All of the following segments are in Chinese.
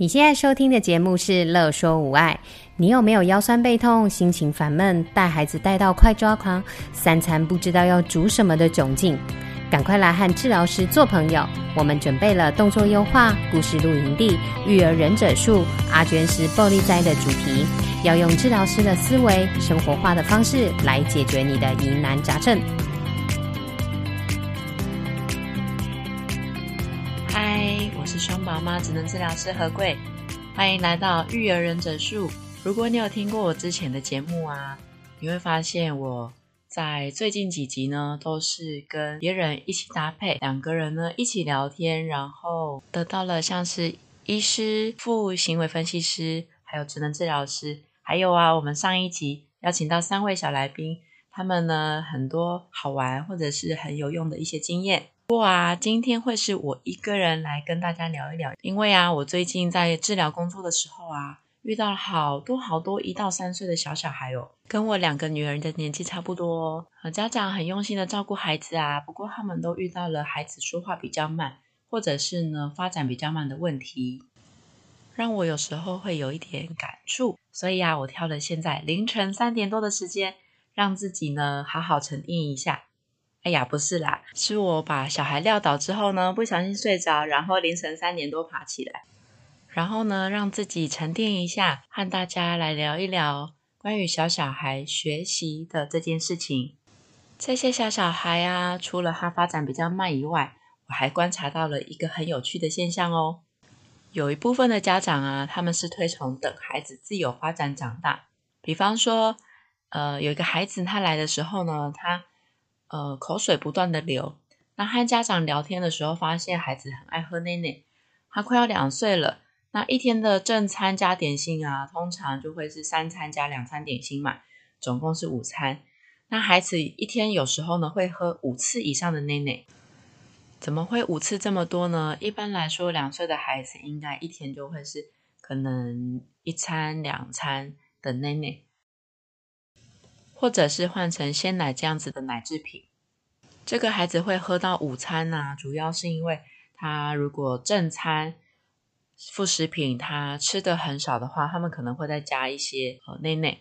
你现在收听的节目是《乐说无碍》。你有没有腰酸背痛、心情烦闷、带孩子带到快抓狂、三餐不知道要煮什么的窘境？赶快来和治疗师做朋友。我们准备了动作优化、故事露营地、育儿忍者术、阿娟师暴力灾的主题，要用治疗师的思维、生活化的方式来解决你的疑难杂症。双宝妈职能治疗师何贵，欢迎来到育儿忍者术。如果你有听过我之前的节目啊，你会发现我在最近几集呢，都是跟别人一起搭配，两个人呢一起聊天，然后得到了像是医师、副行为分析师，还有职能治疗师，还有啊，我们上一集邀请到三位小来宾，他们呢很多好玩或者是很有用的一些经验。不过啊，今天会是我一个人来跟大家聊一聊，因为啊，我最近在治疗工作的时候啊，遇到了好多好多一到三岁的小小孩哦，跟我两个女儿的年纪差不多哦。家长很用心的照顾孩子啊，不过他们都遇到了孩子说话比较慢，或者是呢发展比较慢的问题，让我有时候会有一点感触。所以啊，我挑了现在凌晨三点多的时间，让自己呢好好沉淀一下。哎呀，不是啦，是我把小孩撂倒之后呢，不小心睡着，然后凌晨三点多爬起来，然后呢，让自己沉淀一下，和大家来聊一聊关于小小孩学习的这件事情。这些小小孩啊，除了他发展比较慢以外，我还观察到了一个很有趣的现象哦。有一部分的家长啊，他们是推崇等孩子自由发展长大，比方说，呃，有一个孩子他来的时候呢，他呃，口水不断的流。那和家长聊天的时候，发现孩子很爱喝奶奶。他快要两岁了，那一天的正餐加点心啊，通常就会是三餐加两餐点心嘛，总共是五餐。那孩子一天有时候呢，会喝五次以上的奶奶。怎么会五次这么多呢？一般来说，两岁的孩子应该一天就会是可能一餐两餐的奶奶。或者是换成鲜奶这样子的奶制品，这个孩子会喝到午餐啊，主要是因为他如果正餐副食品他吃的很少的话，他们可能会再加一些呃奶奶。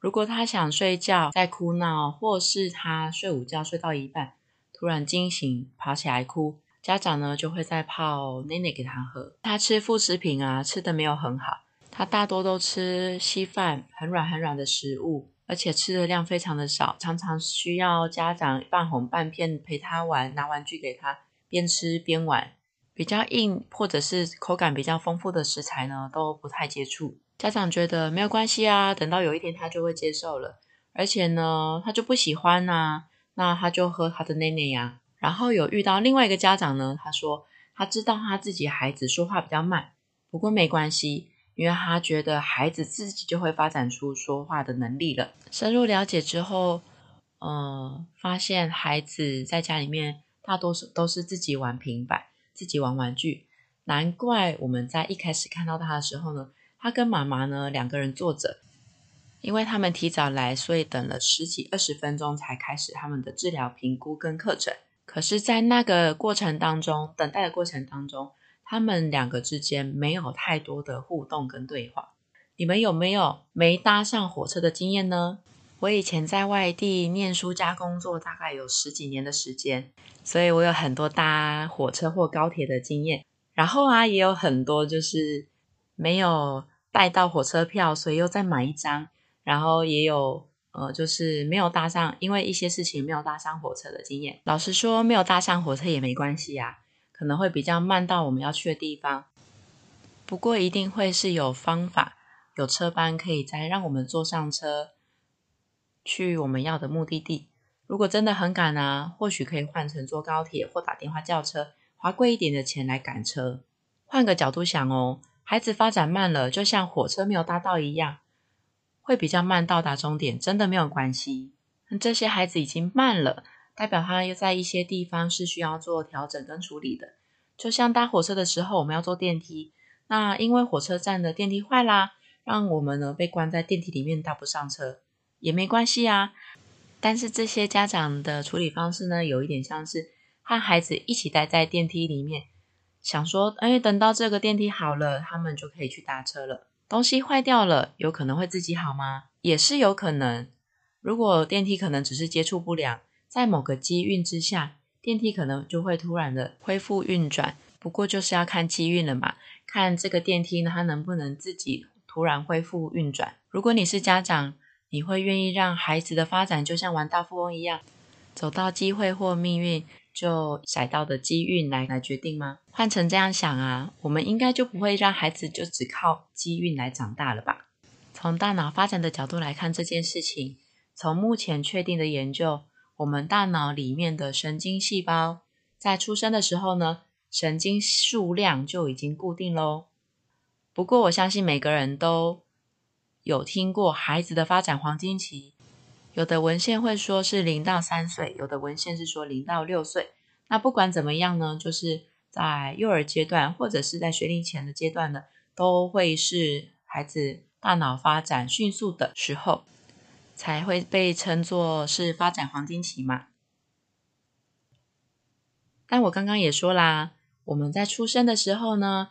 如果他想睡觉在哭闹，或是他睡午觉睡到一半突然惊醒跑起来哭，家长呢就会再泡奶奶给他喝。他吃副食品啊，吃的没有很好，他大多都吃稀饭，很软很软的食物。而且吃的量非常的少，常常需要家长半哄半骗陪他玩，拿玩具给他，边吃边玩。比较硬或者是口感比较丰富的食材呢，都不太接触。家长觉得没有关系啊，等到有一天他就会接受了。而且呢，他就不喜欢呐、那他就喝他的奶奶呀。然后有遇到另外一个家长呢，他说他知道他自己孩子说话比较慢，不过没关系。因为他觉得孩子自己就会发展出说话的能力了。深入了解之后，呃，发现孩子在家里面大多数都是自己玩平板、自己玩玩具。难怪我们在一开始看到他的时候呢，他跟妈妈呢两个人坐着，因为他们提早来，所以等了十几二十分钟才开始他们的治疗评估跟课程。可是，在那个过程当中，等待的过程当中。他们两个之间没有太多的互动跟对话。你们有没有没搭上火车的经验呢？我以前在外地念书加工作，大概有十几年的时间，所以我有很多搭火车或高铁的经验。然后啊，也有很多就是没有带到火车票，所以又再买一张。然后也有呃，就是没有搭上，因为一些事情没有搭上火车的经验。老实说，没有搭上火车也没关系呀。可能会比较慢到我们要去的地方，不过一定会是有方法、有车班可以再让我们坐上车去我们要的目的地。如果真的很赶啊，或许可以换成坐高铁或打电话叫车，花贵一点的钱来赶车。换个角度想哦，孩子发展慢了，就像火车没有搭到一样，会比较慢到达终点，真的没有关系。这些孩子已经慢了。代表他又在一些地方是需要做调整跟处理的，就像搭火车的时候，我们要坐电梯，那因为火车站的电梯坏啦，让我们呢被关在电梯里面搭不上车，也没关系啊。但是这些家长的处理方式呢，有一点像是和孩子一起待在电梯里面，想说，哎，等到这个电梯好了，他们就可以去搭车了。东西坏掉了，有可能会自己好吗？也是有可能。如果电梯可能只是接触不良，在某个机运之下，电梯可能就会突然的恢复运转。不过就是要看机运了嘛，看这个电梯呢，它能不能自己突然恢复运转。如果你是家长，你会愿意让孩子的发展就像玩大富翁一样，走到机会或命运就踩到的机运来来决定吗？换成这样想啊，我们应该就不会让孩子就只靠机运来长大了吧？从大脑发展的角度来看这件事情，从目前确定的研究，我们大脑里面的神经细胞在出生的时候呢，神经数量就已经固定喽。不过我相信每个人都有听过孩子的发展黄金期，有的文献会说是零到三岁，有的文献是说零到六岁。那不管怎么样呢，就是在幼儿阶段或者是在学龄前的阶段呢，都会是孩子大脑发展迅速的时候。才会被称作是发展黄金期嘛。但我刚刚也说啦，我们在出生的时候呢，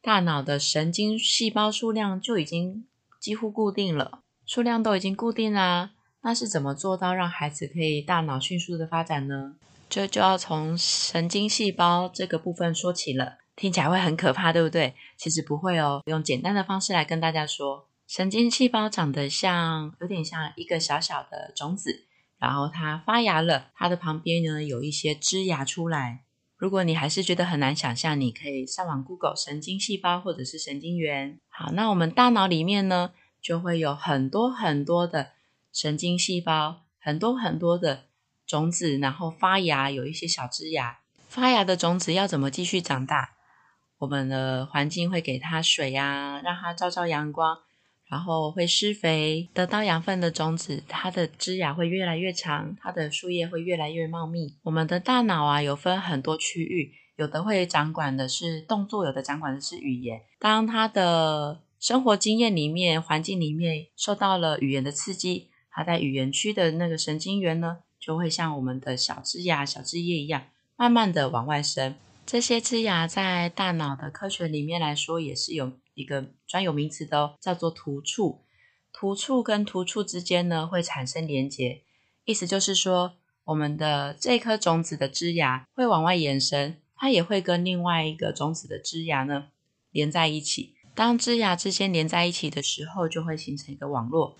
大脑的神经细胞数量就已经几乎固定了，数量都已经固定啦。那是怎么做到让孩子可以大脑迅速的发展呢？这就要从神经细胞这个部分说起了。听起来会很可怕，对不对？其实不会哦，用简单的方式来跟大家说。神经细胞长得像，有点像一个小小的种子，然后它发芽了，它的旁边呢有一些枝芽出来。如果你还是觉得很难想象，你可以上网 Google 神经细胞或者是神经元。好，那我们大脑里面呢就会有很多很多的神经细胞，很多很多的种子，然后发芽，有一些小枝芽。发芽的种子要怎么继续长大？我们的环境会给它水呀，让它照照阳光。然后会施肥，得到养分的种子，它的枝芽会越来越长，它的树叶会越来越茂密。我们的大脑啊，有分很多区域，有的会掌管的是动作，有的掌管的是语言。当他的生活经验里面、环境里面受到了语言的刺激，他在语言区的那个神经元呢，就会像我们的小枝芽、小枝叶一样，慢慢的往外伸。这些枝芽在大脑的科学里面来说，也是有。一个专有名词的哦，叫做突触。突触跟突触之间呢，会产生连结，意思就是说，我们的这颗种子的枝芽会往外延伸，它也会跟另外一个种子的枝芽呢连在一起。当枝芽之间连在一起的时候，就会形成一个网络，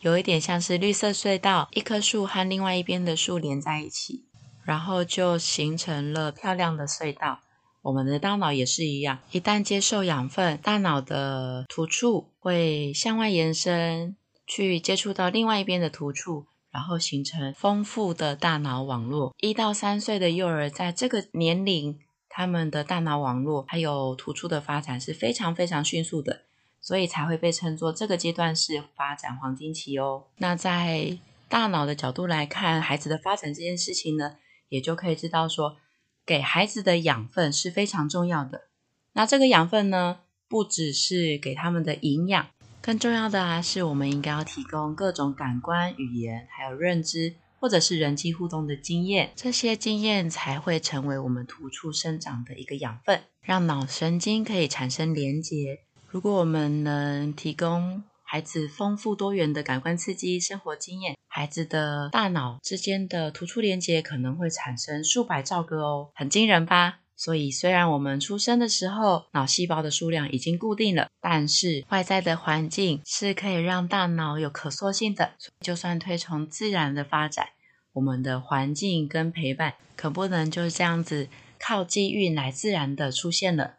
有一点像是绿色隧道，一棵树和另外一边的树连在一起，然后就形成了漂亮的隧道。我们的大脑也是一样，一旦接受养分，大脑的突触会向外延伸，去接触到另外一边的突触，然后形成丰富的大脑网络。一到三岁的幼儿在这个年龄，他们的大脑网络还有突触的发展是非常非常迅速的，所以才会被称作这个阶段是发展黄金期哦。那在大脑的角度来看，孩子的发展这件事情呢，也就可以知道说。给孩子的养分是非常重要的。那这个养分呢，不只是给他们的营养，更重要的啊，是我们应该要提供各种感官、语言，还有认知，或者是人际互动的经验。这些经验才会成为我们突出生长的一个养分，让脑神经可以产生连结。如果我们能提供孩子丰富多元的感官刺激、生活经验，孩子的大脑之间的突触连接可能会产生数百兆个哦，很惊人吧？所以，虽然我们出生的时候脑细胞的数量已经固定了，但是外在的环境是可以让大脑有可塑性的。就算推崇自然的发展，我们的环境跟陪伴可不能就是这样子靠机遇来自然的出现了，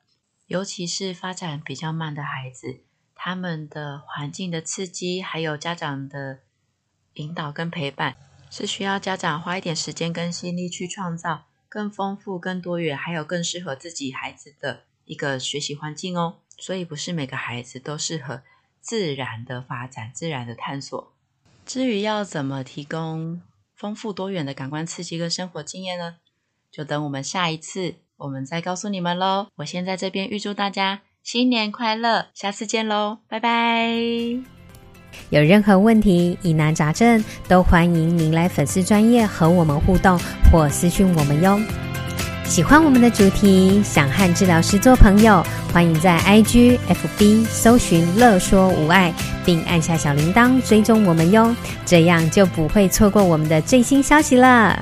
尤其是发展比较慢的孩子。他们的环境的刺激，还有家长的引导跟陪伴，是需要家长花一点时间跟心力去创造更丰富、更多元，还有更适合自己孩子的一个学习环境哦。所以不是每个孩子都适合自然的发展、自然的探索。至于要怎么提供丰富多元的感官刺激跟生活经验呢？就等我们下一次我们再告诉你们喽。我先在这边预祝大家。新年快乐，下次见喽，拜拜！有任何问题、疑难杂症，都欢迎您来粉丝专业和我们互动或私讯我们哟。喜欢我们的主题，想和治疗师做朋友，欢迎在 IG、FB 搜寻“乐说无碍”，并按下小铃铛追踪我们哟，这样就不会错过我们的最新消息了。